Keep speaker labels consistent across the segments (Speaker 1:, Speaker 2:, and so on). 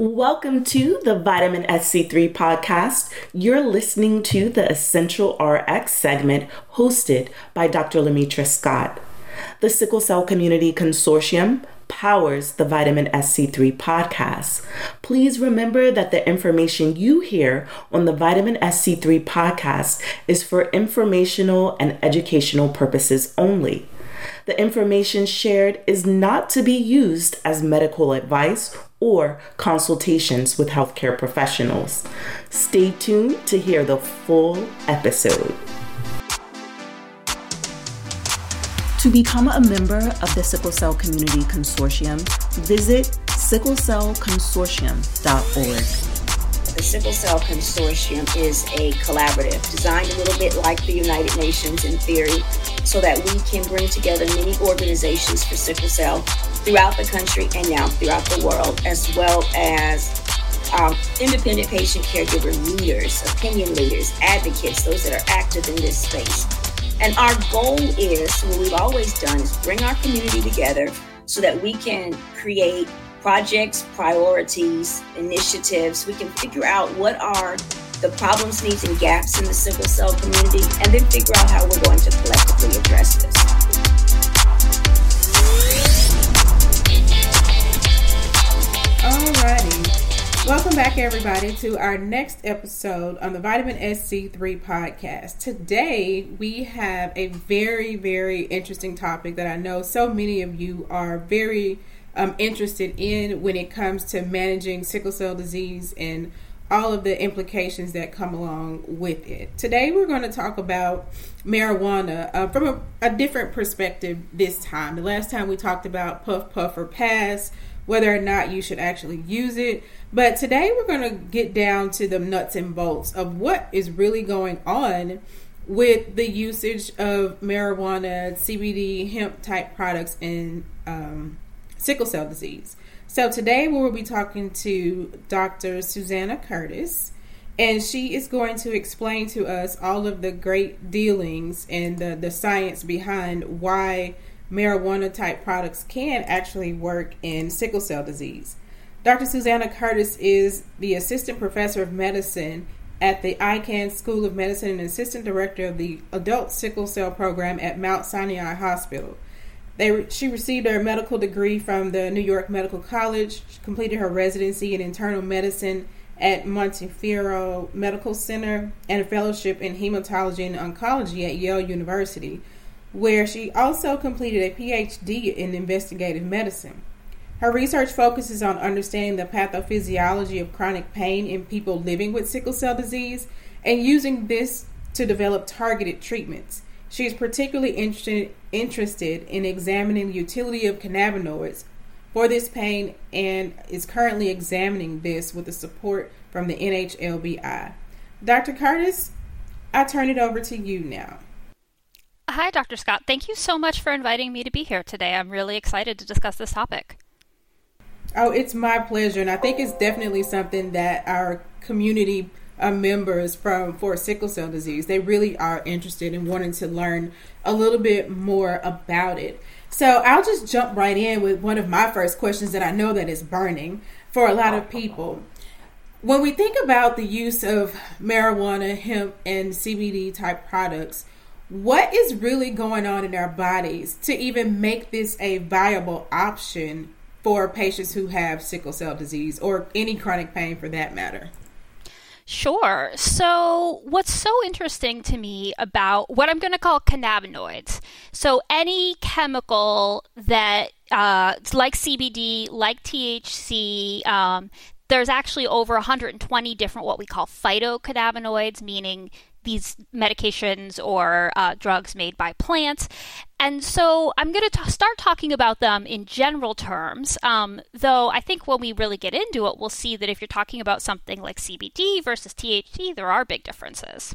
Speaker 1: Welcome to the Vitamin SC3 podcast. You're listening to the Essential RX segment hosted by Dr. Lametra Scott. The Sickle Cell Community Consortium powers the Vitamin SC3 podcast. Please remember that the information you hear on the Vitamin SC3 podcast is for informational and educational purposes only. The information shared is not to be used as medical advice or consultations with healthcare professionals. Stay tuned to hear the full episode. To become a member of the Sickle Cell Community Consortium, visit sicklecellconsortium.org.
Speaker 2: The Sickle Cell Consortium is a collaborative designed a little bit like the United Nations in theory, so that we can bring together many organizations for sickle cell throughout the country and now throughout the world, as well as um, independent patient caregiver leaders, opinion leaders, advocates, those that are active in this space. And our goal is what we've always done is bring our community together so that we can create projects, priorities, initiatives. We can figure out what are the problems, needs, and gaps in the sickle cell community, and then figure out how we're going to collectively address this.
Speaker 3: Alrighty. Welcome back, everybody, to our next episode on the Vitamin SC3 podcast. Today, we have a very, very interesting topic that I know so many of you are very um, interested in when it comes to managing sickle cell disease and all of the implications that come along with it. Today, we're going to talk about marijuana uh, from a, a, different perspective this time. The last time we talked about puff, puff, or pass, whether or not you should actually use it. But today, we're going to get down to the nuts and bolts of what is really going on with the usage of marijuana, CBD, hemp type products in um, sickle cell disease. So today we will be talking to Dr. Susanna Curtis, and she is going to explain to us all of the great dealings and the, the science behind why marijuana type products can actually work in sickle cell disease. Dr. Susanna Curtis is the assistant professor of medicine at the Icahn School of Medicine and assistant director of the adult sickle cell program at Mount Sinai Hospital. They, she received her medical degree from the New York Medical College, she completed her residency in internal medicine at Montefiore Medical Center, and a fellowship in hematology and oncology at Yale University, where she also completed a PhD in investigative medicine. Her research focuses on understanding the pathophysiology of chronic pain in people living with sickle cell disease and using this to develop targeted treatments. She is particularly interested, interested in examining the utility of cannabinoids for this pain and is currently examining this with the support from the NHLBI. Dr. Curtis, I turn it over to you now.
Speaker 4: Hi, Dr. Scott. Thank you so much for inviting me to be here today. I'm really excited to discuss this topic.
Speaker 3: Oh, it's my pleasure. And I think it's definitely something that our community uh, members from for sickle cell disease. They really are interested in wanting to learn a little bit more about it. So I'll just jump right in with one of my first questions that I know that is burning for a lot of people. When we think about the use of marijuana, hemp, and CBD type products, what is really going on in our bodies to even make this a viable option for patients who have sickle cell disease or any chronic pain for that matter?
Speaker 4: Sure. So, what's so interesting to me about what I'm going to call cannabinoids? So, any chemical that, uh, like CBD, like THC, um, there's actually over 120 different what we call phytocannabinoids, meaning these medications or uh, drugs made by plants. And so I'm going to start talking about them in general terms, um, though I think when we really get into it, we'll see that if you're talking about something like CBD versus THC, there are big differences.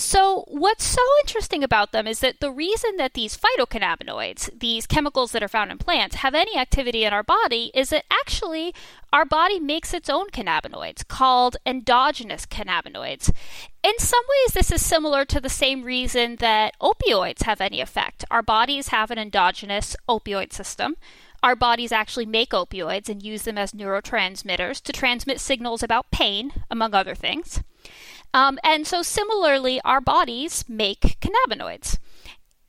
Speaker 4: So, what's so interesting about them is that the reason that these phytocannabinoids, these chemicals that are found in plants, have any activity in our body is that actually our body makes its own cannabinoids called endogenous cannabinoids. In some ways, this is similar to the same reason that opioids have any effect. Our bodies have an endogenous opioid system. our bodies actually make opioids and use them as neurotransmitters to transmit signals about pain, among other things. Um, and so, similarly, our bodies make cannabinoids.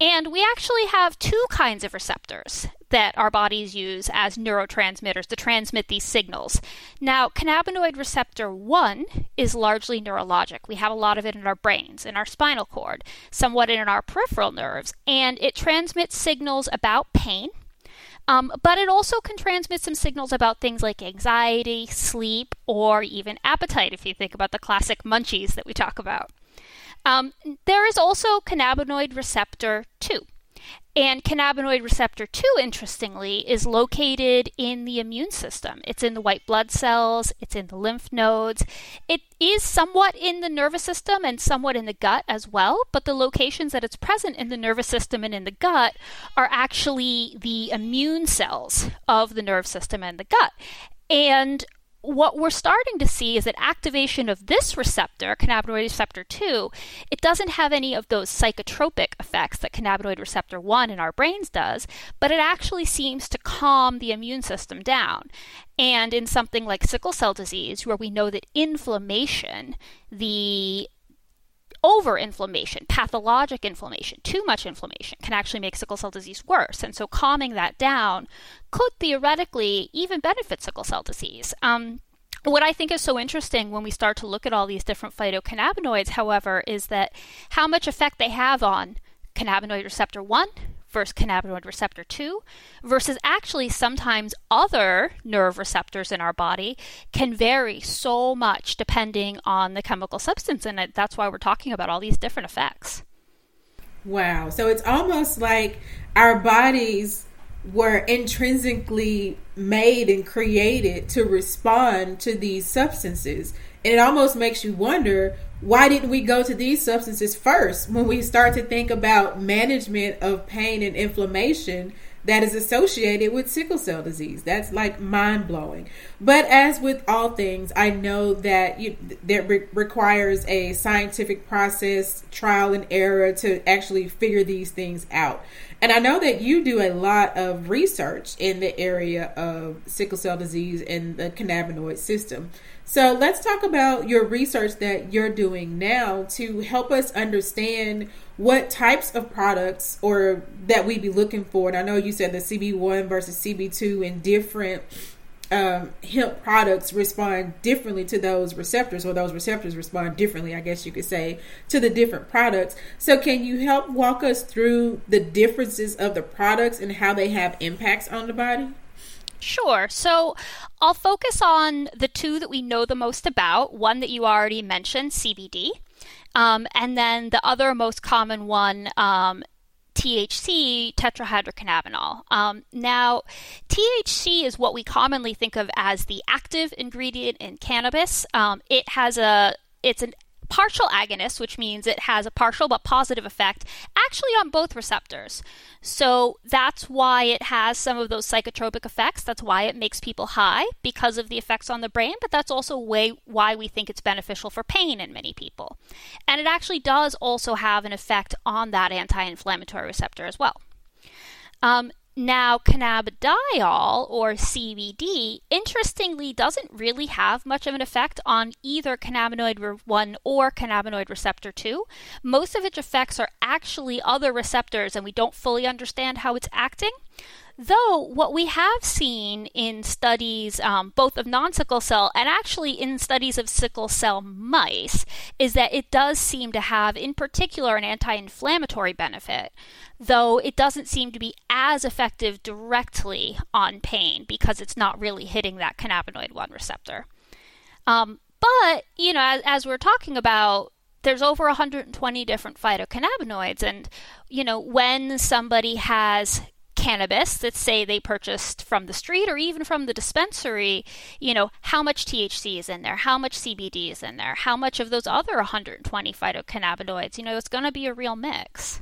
Speaker 4: And we actually have two kinds of receptors that our bodies use as neurotransmitters to transmit these signals. Now, cannabinoid receptor 1 is largely neurologic. We have a lot of it in our brains, in our spinal cord, somewhat in our peripheral nerves, and it transmits signals about pain. Um, but it also can transmit some signals about things like anxiety, sleep, or even appetite, if you think about the classic munchies that we talk about. Um, there is also cannabinoid receptor 2. And cannabinoid receptor 2, interestingly, is located in the immune system. It's in the white blood cells, it's in the lymph nodes. It is somewhat in the nervous system and somewhat in the gut as well, but the locations that it's present in the nervous system and in the gut are actually the immune cells of the nerve system and the gut. And what we're starting to see is that activation of this receptor, cannabinoid receptor 2, it doesn't have any of those psychotropic effects that cannabinoid receptor 1 in our brains does, but it actually seems to calm the immune system down. And in something like sickle cell disease, where we know that inflammation, the over inflammation, pathologic inflammation, too much inflammation can actually make sickle cell disease worse. And so calming that down could theoretically even benefit sickle cell disease. Um, what I think is so interesting when we start to look at all these different phytocannabinoids, however, is that how much effect they have on cannabinoid receptor 1, versus cannabinoid receptor 2 versus actually sometimes other nerve receptors in our body can vary so much depending on the chemical substance in it. That's why we're talking about all these different effects.
Speaker 3: Wow. So it's almost like our bodies were intrinsically made and created to respond to these substances. And it almost makes you wonder why didn't we go to these substances first? When we start to think about management of pain and inflammation that is associated with sickle cell disease. That's like mind blowing but as with all things i know that you, that re- requires a scientific process trial and error to actually figure these things out. And i know that you do a lot of research in the area of sickle cell disease and the cannabinoid system so let's talk about your research that you're doing now to help us understand what types of products or that we'd be looking for. And I know you said the CB1 versus CB2 and different um, hemp products respond differently to those receptors, or those receptors respond differently, I guess you could say, to the different products. So, can you help walk us through the differences of the products and how they have impacts on the body?
Speaker 4: Sure. So I'll focus on the two that we know the most about. One that you already mentioned, CBD, um, and then the other most common one, um, THC, tetrahydrocannabinol. Um, now, THC is what we commonly think of as the active ingredient in cannabis. Um, it has a it's an partial agonist, which means it has a partial but positive effect actually on both receptors. So that's why it has some of those psychotropic effects. That's why it makes people high because of the effects on the brain, but that's also way why we think it's beneficial for pain in many people. And it actually does also have an effect on that anti-inflammatory receptor as well. Um, now, cannabidiol, or CBD, interestingly doesn't really have much of an effect on either cannabinoid 1 or cannabinoid receptor 2. Most of its effects are actually other receptors, and we don't fully understand how it's acting. Though, what we have seen in studies, um, both of non sickle cell and actually in studies of sickle cell mice, is that it does seem to have, in particular, an anti inflammatory benefit, though it doesn't seem to be as effective directly on pain because it's not really hitting that cannabinoid 1 receptor. Um, but, you know, as, as we're talking about, there's over 120 different phytocannabinoids and you know when somebody has cannabis that say they purchased from the street or even from the dispensary, you know, how much THC is in there, how much CBD is in there, how much of those other 120 phytocannabinoids, you know, it's going to be a real mix.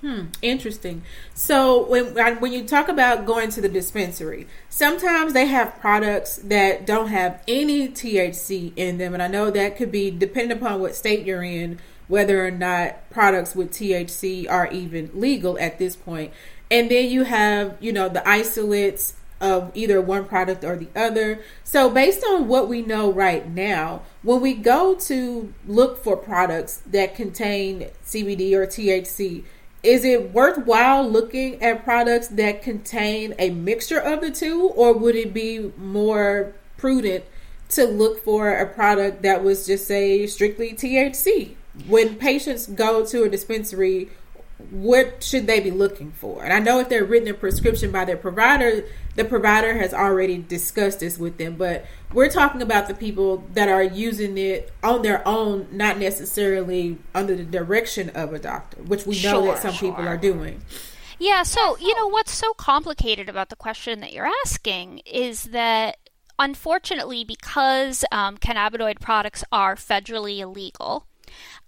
Speaker 3: Hmm, interesting. So when when you talk about going to the dispensary, sometimes they have products that don't have any THC in them, and I know that could be depending upon what state you're in, whether or not products with THC are even legal at this point. and then you have you know the isolates of either one product or the other. So, based on what we know right now, when we go to look for products that contain CBD or THC, is it worthwhile looking at products that contain a mixture of the two, or would it be more prudent to look for a product that was just say strictly THC? When patients go to a dispensary, what should they be looking for? And I know if they're written a prescription by their provider, the provider has already discussed this with them, but we're talking about the people that are using it on their own, not necessarily under the direction of a doctor, which we know
Speaker 4: Sure,
Speaker 3: that some
Speaker 4: sure.
Speaker 3: people are doing.
Speaker 4: Yeah, so, you know, what's so complicated about the question that you're asking is that unfortunately, because um, cannabinoid products are federally illegal,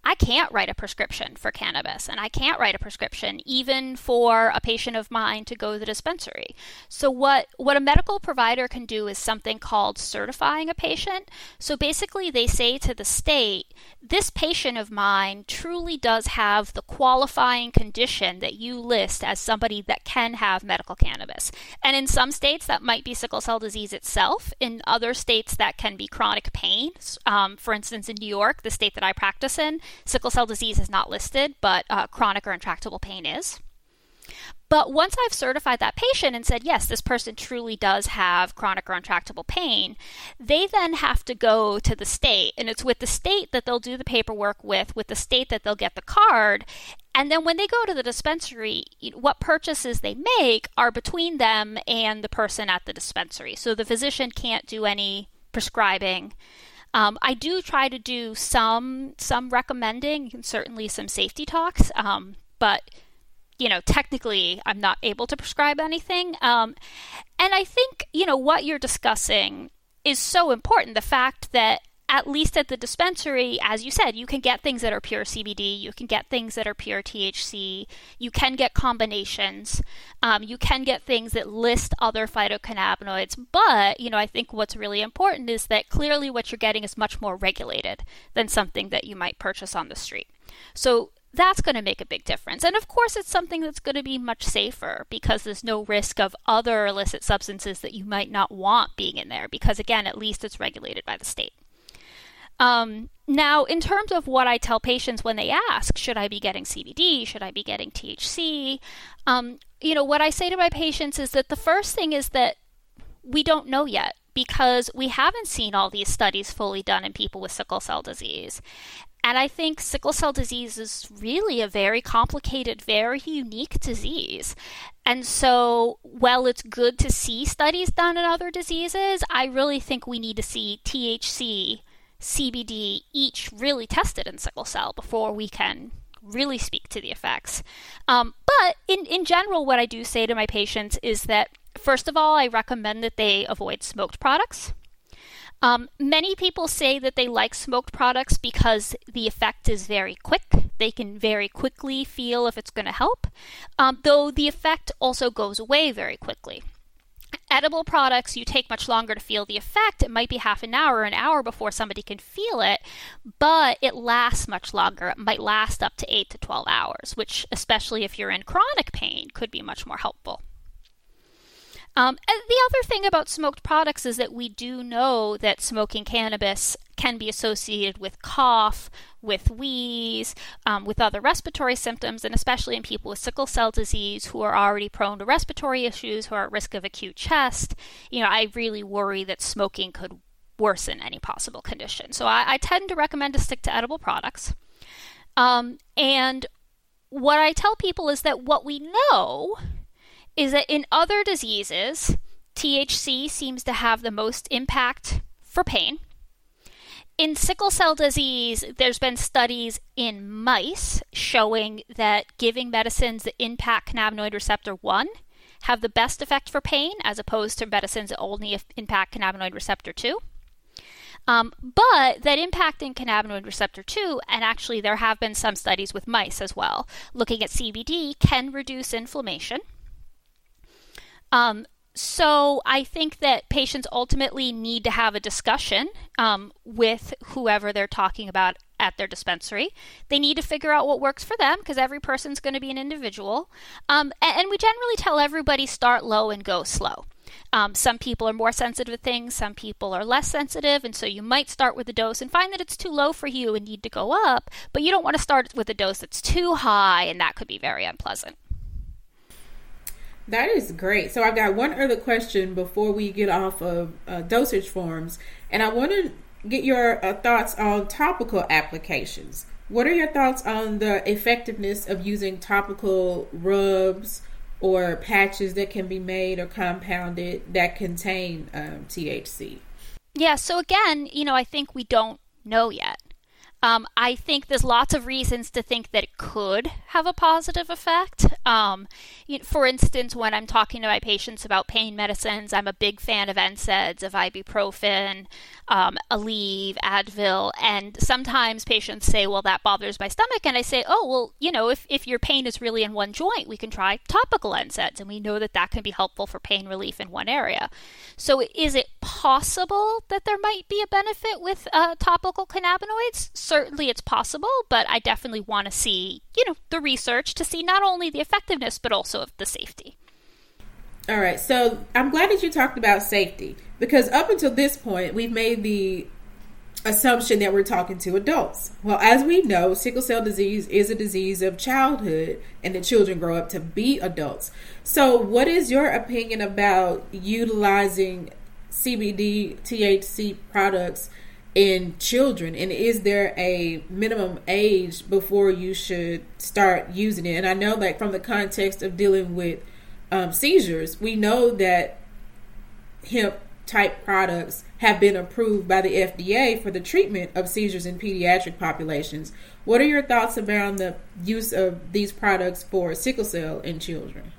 Speaker 4: I can't write a prescription for cannabis, and I can't write a prescription even for a patient of mine to go to the dispensary. So what what a medical provider can do is something called certifying a patient. So basically, they say to the state, "This patient of mine truly does have the qualifying condition that you list as somebody that can have medical cannabis." And in some states, that might be sickle cell disease itself. In other states, that can be chronic pain. Um, for instance, in New York, the state that I practice in, sickle cell disease is not listed, but uh, chronic or intractable pain is. But once I've certified that patient and said, yes, this person truly does have chronic or intractable pain, they then have to go to the state. And it's with the state that they'll do the paperwork with, with the state that they'll get the card. And then when they go to the dispensary, what purchases they make are between them and the person at the dispensary. So the physician can't do any prescribing. Um, I do try to do some some recommending and certainly some safety talks, um, but you know technically I'm not able to prescribe anything. Um, and I think you know what you're discussing is so important. The fact that at least at the dispensary, as you said, you can get things that are pure CBD, you can get things that are pure THC, you can get combinations, um, you can get things that list other phytocannabinoids. But, you know, I think what's really important is that clearly what you're getting is much more regulated than something that you might purchase on the street. So that's going to make a big difference. And of course, it's something that's going to be much safer because there's no risk of other illicit substances that you might not want being in there because, again, at least it's regulated by the state. Um, now, in terms of what I tell patients when they ask, should I be getting CBD? Should I be getting THC? Um, you know, what I say to my patients is that the first thing is that we don't know yet because we haven't seen all these studies fully done in people with sickle cell disease. And I think sickle cell disease is really a very complicated, very unique disease. And so, while it's good to see studies done in other diseases, I really think we need to see THC, CBD each really tested in sickle cell before we can really speak to the effects. Um, but in, in general, what I do say to my patients is that, first of all, I recommend that they avoid smoked products. Um, many people say that they like smoked products because the effect is very quick. They can very quickly feel if it's going to help, um, though the effect also goes away very quickly. Edible products, you take much longer to feel the effect. It might be half an hour, or an hour before somebody can feel it, but it lasts much longer. It might last up to 8 to 12 hours, which, especially if you're in chronic pain, could be much more helpful. Um, the other thing about smoked products is that we do know that smoking cannabis can be associated with cough, with wheeze, um, with other respiratory symptoms, and especially in people with sickle cell disease who are already prone to respiratory issues, who are at risk of acute chest. You know, I really worry that smoking could worsen any possible condition. So I, I tend to recommend to stick to edible products. Um, and what I tell people is that what we know is that in other diseases, THC seems to have the most impact for pain. In sickle cell disease, there's been studies in mice showing that giving medicines that impact cannabinoid receptor 1 have the best effect for pain as opposed to medicines that only impact cannabinoid receptor 2. Um, but that impacting cannabinoid receptor 2, and actually there have been some studies with mice as well, looking at CBD can reduce inflammation. Um, so I think that patients ultimately need to have a discussion um, with whoever they're talking about at their dispensary. They need to figure out what works for them because every person's going to be an individual. Um, and, and, we generally tell everybody start low and go slow. Um, some people are more sensitive to things, some people are less sensitive, and so you might start with a dose and find that it's too low for you and need to go up, but you don't want to start with a dose that's too high, and that could be very unpleasant.
Speaker 3: That is great. So I've got one other question before we get off of uh, dosage forms, and I want to get your uh, thoughts on topical applications. What are your thoughts on the effectiveness of using topical rubs or patches that can be made or compounded that contain um, THC?
Speaker 4: Yeah, so again, you know, I think we don't know yet. Um, I think there's lots of reasons to think that it could have a positive effect. Um, you know, for instance, when I'm talking to my patients about pain medicines, I'm a big fan of NSAIDs, of ibuprofen, um, Aleve, Advil, and sometimes patients say, well, that bothers my stomach. And I say, oh, well, you know, if, if your pain is really in one joint, we can try topical NSAIDs, and we know that that can be helpful for pain relief in one area. So is it possible that there might be a benefit with uh, topical cannabinoids? Certainly it's possible, but I definitely want to see, you know, the research to see not only the effectiveness but also of the safety.
Speaker 3: All right. So I'm glad that you talked about safety because up until this point, we've made the assumption that we're talking to adults. Well, as we know, sickle cell disease is a disease of childhood and the children grow up to be adults. So, what is your opinion about utilizing CBD THC products in children? And is there a minimum age before you should start using it? And i know like from the context of dealing with um, seizures we know that hemp type products have been approved by the fda for the treatment of seizures in pediatric populations. What are your thoughts around the use of these products for sickle cell in children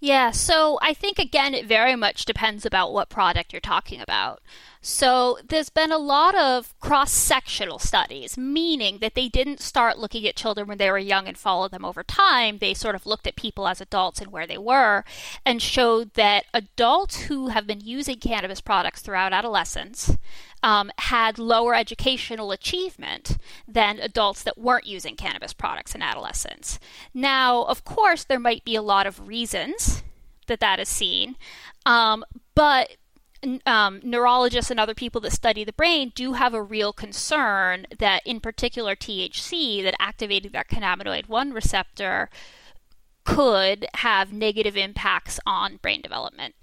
Speaker 4: yeah, so I think again it very much depends about what product you're talking about. So there's been a lot of cross sectional studies, meaning that they didn't start looking at children when they were young and follow them over time. They sort of looked at people as adults and where they were and showed that adults who have been using cannabis products throughout adolescence um, had lower educational achievement than adults that weren't using cannabis products in adolescence. Now, of course, there might be a lot of reasons that that is seen, um, but um, neurologists and other people that study the brain do have a real concern that, in particular, THC, that activated that cannabinoid 1 receptor could have negative impacts on brain development.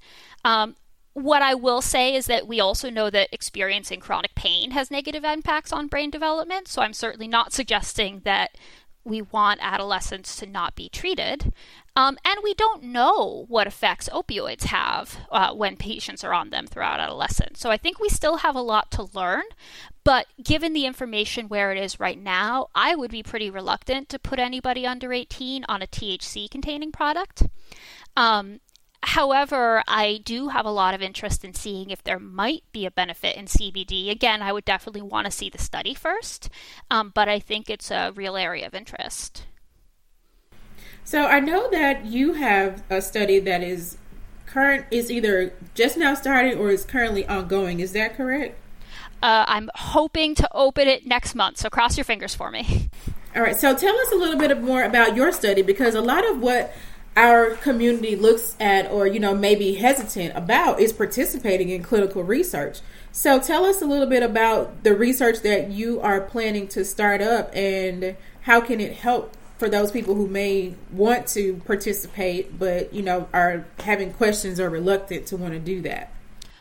Speaker 4: Um, what I will say is that we also know that experiencing chronic pain has negative impacts on brain development. So I'm certainly not suggesting that we want adolescents to not be treated. Um, and we don't know what effects opioids have uh, when patients are on them throughout adolescence. So I think we still have a lot to learn. But given the information where it is right now, I would be pretty reluctant to put anybody under 18 on a THC containing product. Um, However, I do have a lot of interest in seeing if there might be a benefit in CBD. Again, I would definitely want to see the study first, um, but I think it's a real area of interest.
Speaker 3: So I know that you have a study that is current is either just now starting or is currently ongoing. Is that correct?
Speaker 4: Uh, I'm hoping to open it next month, so cross your fingers for me.
Speaker 3: All right. So tell us a little bit more about your study because a lot of what our community looks at or you know maybe hesitant about is participating in clinical research. So tell us a little bit about the research that you are planning to start up and how can it help for those people who may want to participate but you know are having questions or reluctant to want to do that?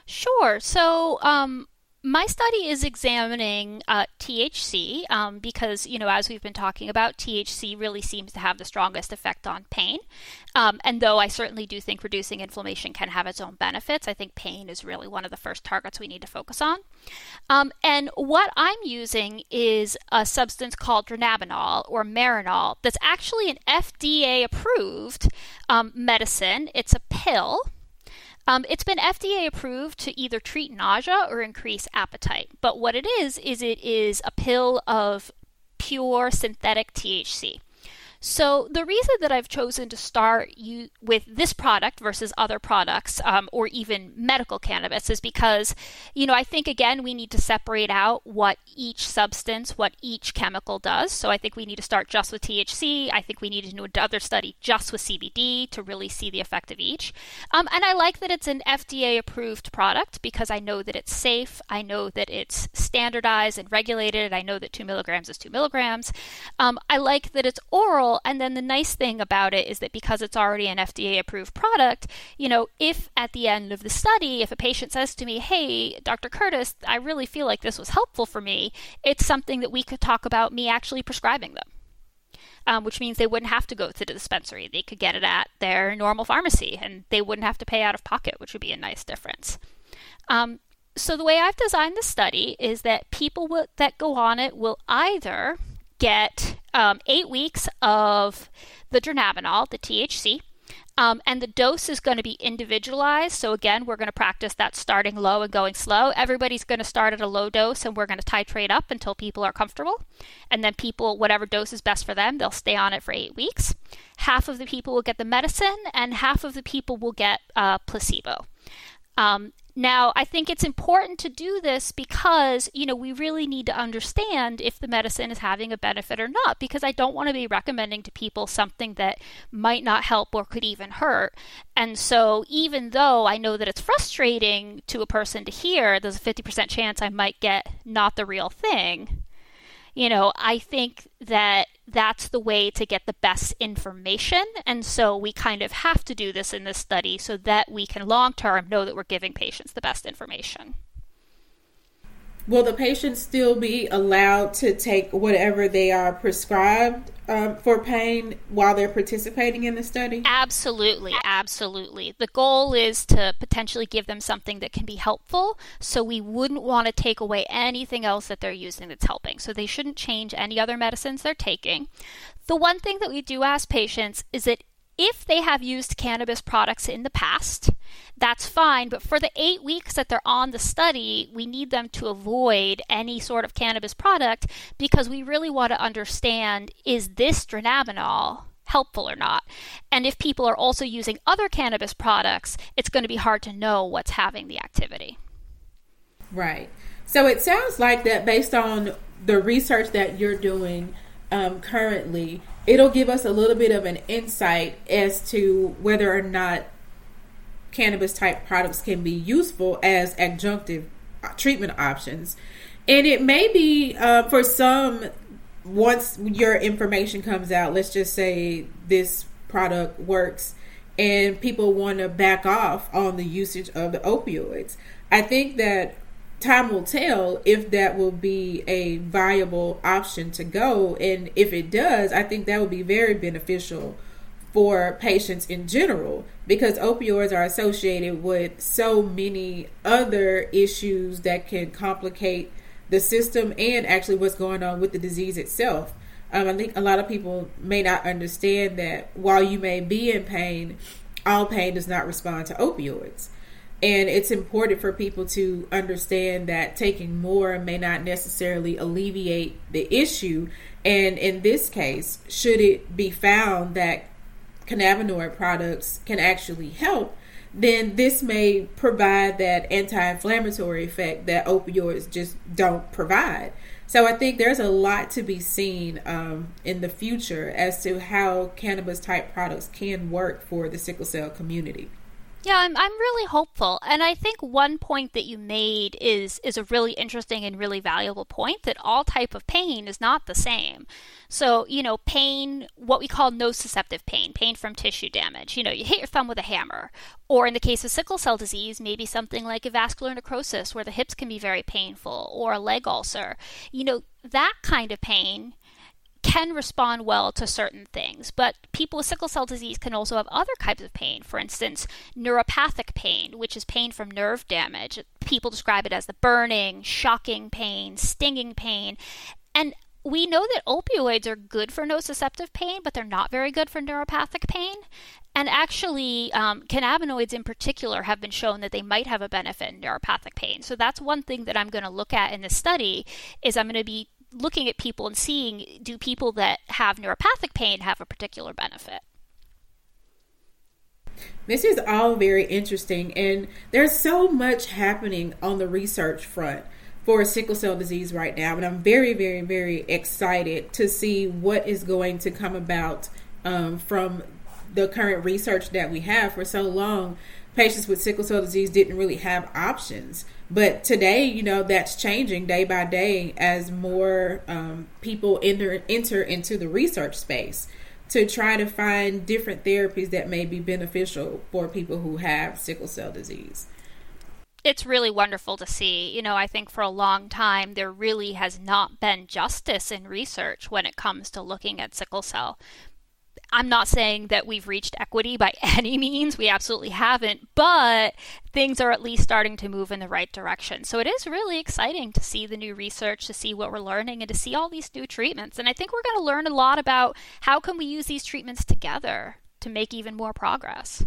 Speaker 4: Sure. So um, my study is examining uh, THC um, because, you know, as we've been talking about, THC really seems to have the strongest effect on pain. Um, and though I certainly do think reducing inflammation can have its own benefits, I think pain is really one of the first targets we need to focus on. Um, and what I'm using is a substance called dronabinol or Marinol that's actually an FDA approved um, medicine. It's a pill. Um, it's been FDA approved to either treat nausea or increase appetite. But what it is, is it is a pill of pure synthetic THC. So, the reason that I've chosen to start you with this product versus other products um, or even medical cannabis is because, you know, I think again we need to separate out what each substance, what each chemical does. So, I think we need to start just with THC. I think we need to do another study just with CBD to really see the effect of each. Um, and I like that it's an FDA approved product because I know that it's safe. I know that it's standardized and regulated. I know that two milligrams is two milligrams. Um, I like that it's oral and then the nice thing about it is that because it's already an FDA approved product, you know, if at the end of the study, if a patient says to me, hey, Dr. Curtis, I really feel like this was helpful for me, it's something that we could talk about me actually prescribing them. Um, which means they wouldn't have to go to the dispensary. They could get it at their normal pharmacy and they wouldn't have to pay out of pocket, which would be a nice difference. Um, so, the way I've designed the study is that people that go on it will either get um, eight weeks of the dronabinol, the THC, um, and the dose is going to be individualized. So, again, we're going to practice that starting low and going slow. Everybody's going to start at a low dose and we're going to titrate up until people are comfortable. And then, people, whatever dose is best for them, they'll stay on it for eight weeks. Half of the people will get the medicine, and half of the people will get uh, placebo. Um, now, I think it's important to do this because, you know, we really need to understand if the medicine is having a benefit or not, because I don't want to be recommending to people something that might not help or could even hurt. And so, even though I know that it's frustrating to a person to hear, there's a 50% chance I might get not the real thing you know, I think that that's the way to get the best information. And so we kind of have to do this in this study so that we can long term know that we're giving patients the best information.
Speaker 3: Will the patients still be allowed to take whatever they are prescribed um, for pain while they're participating in the study?
Speaker 4: Absolutely, absolutely. The goal is to potentially give them something that can be helpful, so we wouldn't want to take away anything else that they're using that's helping. So they shouldn't change any other medicines they're taking. The one thing that we do ask patients is that if they have used cannabis products in the past, that's fine. But for the eight weeks that they're on the study, we need them to avoid any sort of cannabis product because we really want to understand is this dronabinol helpful or not? And if people are also using other cannabis products, it's going to be hard to know what's having the activity.
Speaker 3: Right. So it sounds like that based on the research that you're doing um, currently, it'll give us a little bit of an insight as to whether or not cannabis type products can be useful as adjunctive treatment options. And it may be uh, for some, once your information comes out, let's just say this product works and people want to back off on the usage of the opioids. I think that time will tell if that will be a viable option to go. And if it does, I think that would be very beneficial for patients in general because opioids are associated with so many other issues that can complicate the system and actually what's going on with the disease itself. Um, I think a lot of people may not understand that while you may be in pain, all pain does not respond to opioids. And it's important for people to understand that taking more may not necessarily alleviate the issue. And in this case, should it be found that cannabinoid products can actually help, then this may provide that anti inflammatory effect that opioids just don't provide. So I think there's a lot to be seen um, in the future as to how cannabis type products can work for the sickle cell community.
Speaker 4: Yeah, I'm I'm really hopeful. And I think one point that you made is is a really interesting and really valuable point that all type of pain is not the same. So, you know, pain, what we call nociceptive pain, pain from tissue damage. You know, you hit your thumb with a hammer. Or in the case of sickle cell disease, maybe something like avascular necrosis where the hips can be very painful or a leg ulcer. You know, that kind of pain can respond well to certain things, but people with sickle cell disease can also have other types of pain. For instance, neuropathic pain, which is pain from nerve damage. People describe it as the burning, shocking pain, stinging pain. And we know that opioids are good for nociceptive pain, but they're not very good for neuropathic pain. And actually, um, cannabinoids in particular have been shown that they might have a benefit in neuropathic pain. So that's one thing that I'm going to look at in this study is I'm going to be looking at people and seeing do people that have neuropathic pain have a particular benefit.
Speaker 3: This is all very interesting, and there's so much happening on the research front for sickle cell disease right now. And I'm very, very, very excited to see what is going to come about um, from the current research that we have. For so long, patients with sickle cell disease didn't really have options. But today, you know, that's changing day by day as more um, people enter, enter into the research space to try to find different therapies that may be beneficial for people who have sickle cell disease.
Speaker 4: It's really wonderful to see. You know, I think for a long time there really has not been justice in research when it comes to looking at sickle cell. I'm not saying that we've reached equity by any means. We absolutely haven't, but things are at least starting to move in the right direction. So it is really exciting to see the new research, to see what we're learning, and to see all these new treatments. And I think we're going to learn a lot about how can we use these treatments together to make even more progress.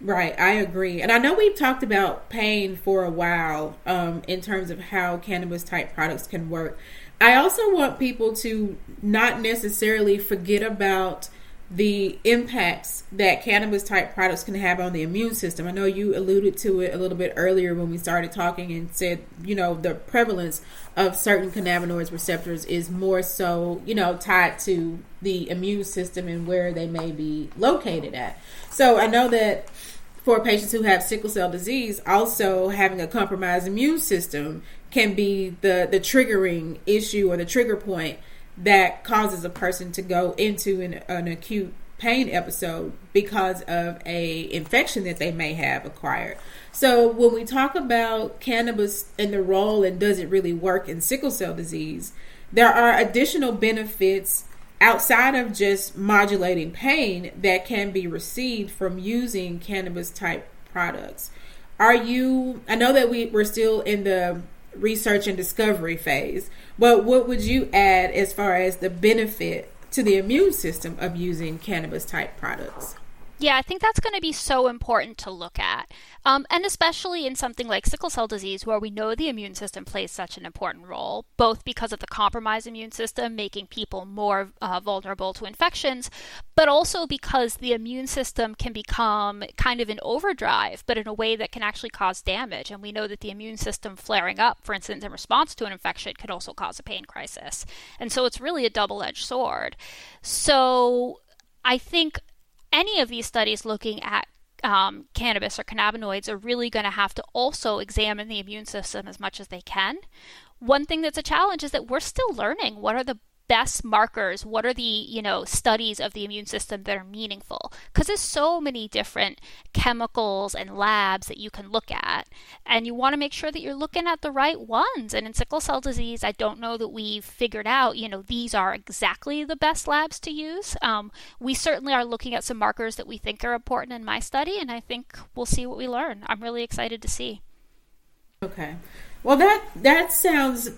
Speaker 3: Right, I agree. And I know we've talked about pain for a while um, in terms of how cannabis type products can work. I also want people to not necessarily forget about the impacts that cannabis type products can have on the immune system. I know you alluded to it a little bit earlier when we started talking and said, you know, the prevalence of certain cannabinoids receptors is more so, you know, tied to the immune system and where they may be located at. So I know that for patients who have sickle cell disease, also having a compromised immune system can be the the triggering issue or the trigger point that causes a person to go into an, an acute pain episode because of a infection that they may have acquired. So when we talk about cannabis and the role and does it really work in sickle cell disease, there are additional benefits outside of just modulating pain that can be received from using cannabis type products. Are you I know that we we're still in the research and discovery phase. But what would you add as far as the benefit to the immune system of using cannabis type products?
Speaker 4: Yeah, I think that's going to be so important to look at. Um, and especially in something like sickle cell disease, where we know the immune system plays such an important role, both because of the compromised immune system, making people more uh, vulnerable to infections, but also because the immune system can become kind of in overdrive, but in a way that can actually cause damage. And we know that the immune system flaring up, for instance, in response to an infection, can also cause a pain crisis. And so it's really a double edged sword. So I think any of these studies looking at um, cannabis or cannabinoids are really going to have to also examine the immune system as much as they can. One thing that's a challenge is that we're still learning what are the best markers what are the you know studies of the immune system that are meaningful? Because there's so many different chemicals and labs that you can look at and you want to make sure that you're looking at the right ones. And in sickle cell disease i don't know that we've figured out you know these are exactly the best labs to use. Um, we certainly are looking at some markers that we think are important in my study and i think we'll see what we learn. I'm really excited to see.
Speaker 3: Okay. Well that that sounds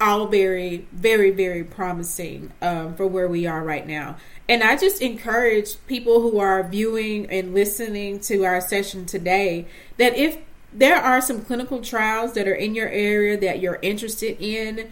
Speaker 3: all very, very, very promising um, for where we are right now. And I just encourage people who are viewing and listening to our session today that if there are some clinical trials that are in your area that you're interested in,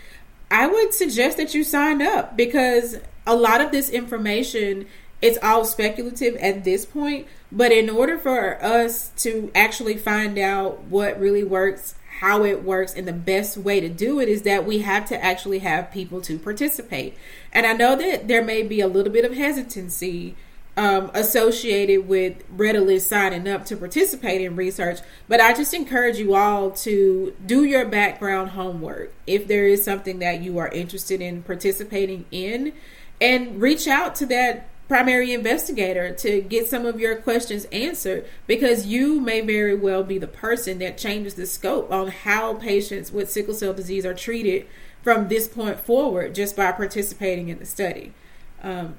Speaker 3: I would suggest that you sign up because a lot of this information it's all speculative at this point but in order for us to actually find out what really works how it works and the best way to do it is that we have to actually have people to participate. And I know that there may be a little bit of hesitancy um, associated with readily signing up to participate in research, but I just encourage you all to do your background homework if there is something that you are interested in participating in and reach out to that primary investigator to get some of your questions answered because you may very well be the person that changes the scope on how patients with sickle cell disease are treated from this point forward just by participating in the study. Um,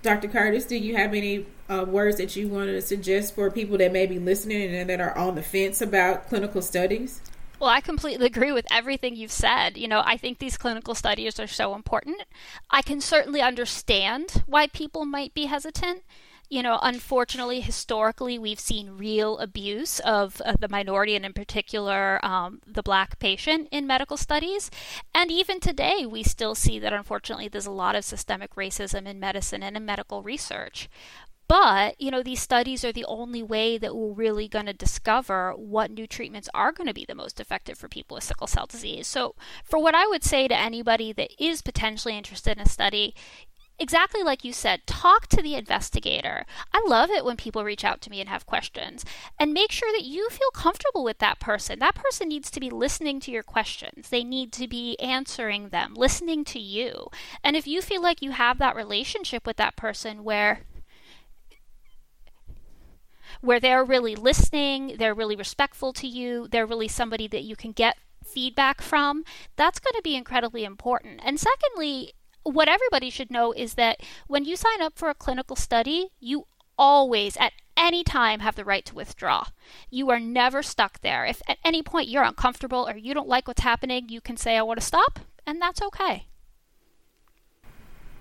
Speaker 3: Dr. Curtis, do you have any uh, words that you want to suggest for people that may be listening and that are on the fence about clinical studies?
Speaker 4: Well, I completely agree with everything you've said. You know, I think these clinical studies are so important. I can certainly understand why people might be hesitant. you know, unfortunately, historically, we've seen real abuse of the minority and, in particular, um, the black patient in medical studies. And even today, we still see that, unfortunately, there's a lot of systemic racism in medicine and in medical research. But, you know, these studies are the only way that we're really going to discover what new treatments are going to be the most effective for people with sickle cell disease. So, for what I would say to anybody that is potentially interested in a study, exactly like you said, talk to the investigator. I love it when people reach out to me and have questions. And make sure that you feel comfortable with that person. That person needs to be listening to your questions, they need to be answering them, listening to you. And if you feel like you have that relationship with that person where where they're really listening, they're really respectful to you, they're really somebody that you can get feedback from, that's going to be incredibly important. And secondly, what everybody should know is that when you sign up for a clinical study, you always, at any time, have the right to withdraw. You are never stuck there. If at any point you're uncomfortable or you don't like what's happening, you can say, I want to stop, and that's okay.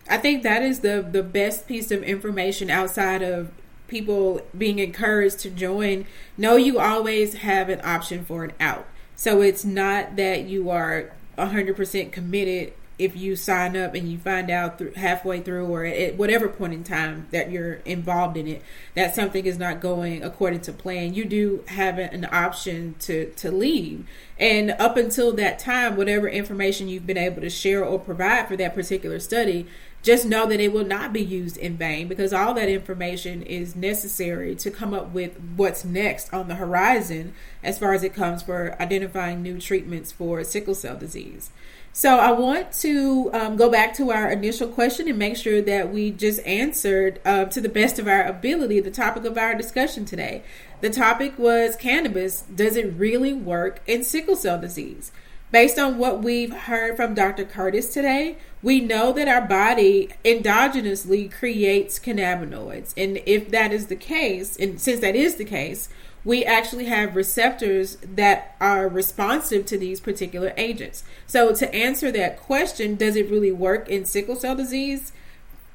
Speaker 3: I think that is the the best piece of information outside of people being encouraged to join. Know you always have an option for an out. So it's not that you are 100% committed if you sign up and you find out th- halfway through or at whatever point in time that you're involved in it that something is not going according to plan you do have an option to to leave and up until that time whatever information you've been able to share or provide for that particular study just know that it will not be used in vain because all that information is necessary to come up with what's next on the horizon as far as it comes for identifying new treatments for sickle cell disease. So I want to um, go back to our initial question and make sure that we just answered uh, to the best of our ability the topic of our discussion today. The topic was cannabis. Does it really work in sickle cell disease? Based on what we've heard from Dr. Curtis today, we know that our body endogenously creates cannabinoids. And if that is the case, and since that is the case, we actually have receptors that are responsive to these particular agents. So, to answer that question, does it really work in sickle cell disease?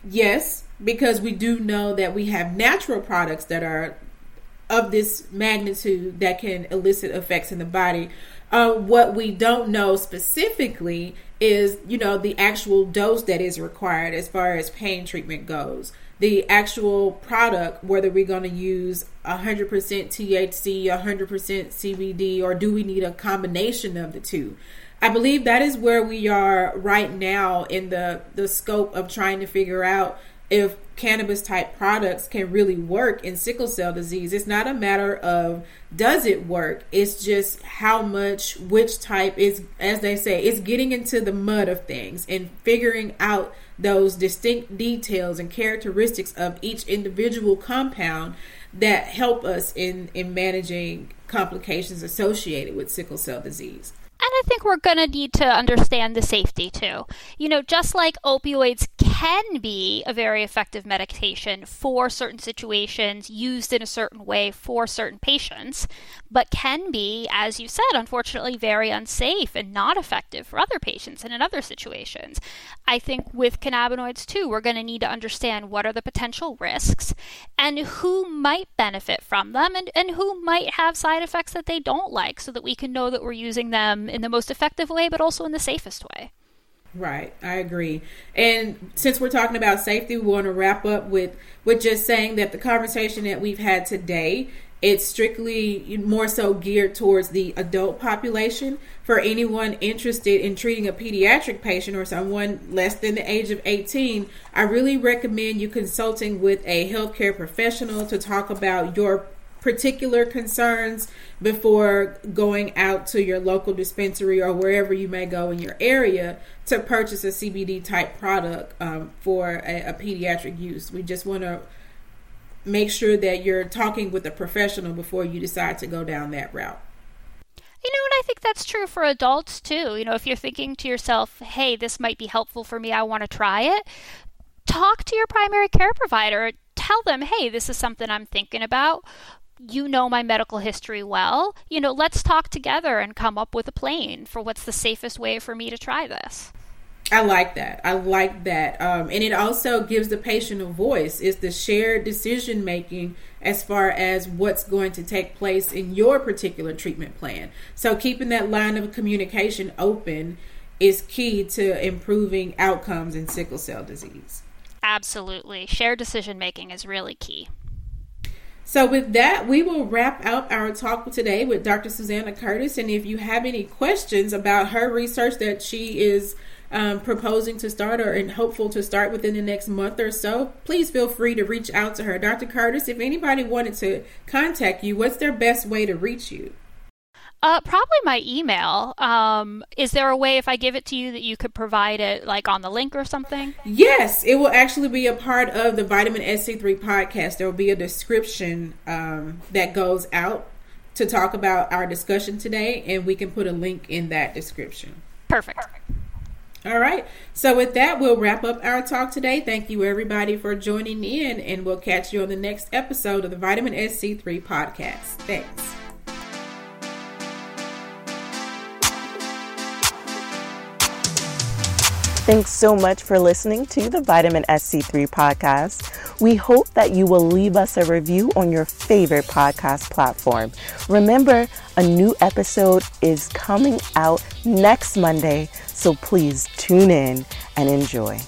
Speaker 3: Yes, because we do know that we have natural products that are of this magnitude that can elicit effects in the body. Uh, what we don't know specifically is, you know, the actual dose that is required as far as pain treatment goes the actual product, whether we're going to use 100% THC, 100% CBD, or do we need a combination of the two? I believe that is where we are right now in the, the scope of trying to figure out if cannabis type products can really work in sickle cell disease. It's not a matter of does it work, it's just how much, which type is, as they say, it's getting into the mud of things and figuring out those distinct details and characteristics of each individual compound that help us in, in managing complications associated with sickle cell disease.
Speaker 4: I think we're going to need to understand the safety too. You know, just like opioids can be a very effective medication for certain situations, used in a certain way for certain patients, but can be, as you said, unfortunately, very unsafe and not effective for other patients and in other situations. I think with cannabinoids too, we're going to need to understand what are the potential risks and who might benefit from them and, and who might have side effects that they don't like so that we can know that we're using them in the most effective way, but also in the safest way.
Speaker 3: Right, I agree. And since we're talking about safety, we want to wrap up with with just saying that the conversation that we've had today it's strictly more so geared towards the adult population. For anyone interested in treating a pediatric patient or someone less than the age of 18, I really recommend you consulting with a healthcare professional to talk about your particular concerns before going out to your local dispensary or wherever you may go in your area to purchase a CBD type product um, for a, a pediatric use. We just want to make sure that you're talking with a professional before you decide to go down that route.
Speaker 4: You know, and I think that's true for adults too. You know, if you're thinking to yourself, hey, this might be helpful for me, I want to try it, talk to your primary care provider. Tell them, hey, this is something I'm thinking about you know my medical history well. You know, let's talk together and come up with a plan for what's the safest way for me to try this.
Speaker 3: I like that. I like that. Um, and it also gives the patient a voice. It's the shared decision making as far as what's going to take place in your particular treatment plan. So keeping that line of communication open is key to improving outcomes in sickle cell disease.
Speaker 4: Absolutely. Shared decision making is really key.
Speaker 3: So, with that, we will wrap up our talk today with Dr. Susanna Curtis. And if you have any questions about her research that she is um, proposing to start or and hopeful to start within the next month or so, please feel free to reach out to her. Dr. Curtis, if anybody wanted to contact you, what's their best way to reach you?
Speaker 4: Uh, probably my email. Um, is there a way if I give it to you that you could provide it like on the link or something?
Speaker 3: Yes, it will actually be a part of the Vitamin SC3 podcast. There will be a description um, that goes out to talk about our discussion today, and we can put a link in that description.
Speaker 4: Perfect.
Speaker 3: All right. So, with that, we'll wrap up our talk today. Thank you, everybody, for joining in, and we'll catch you on the next episode of the Vitamin SC3 podcast. Thanks.
Speaker 1: Thanks so much for listening to the Vitamin SC3 podcast. We hope that you will leave us a review on your favorite podcast platform. Remember, a new episode is coming out next Monday, so please tune in and enjoy.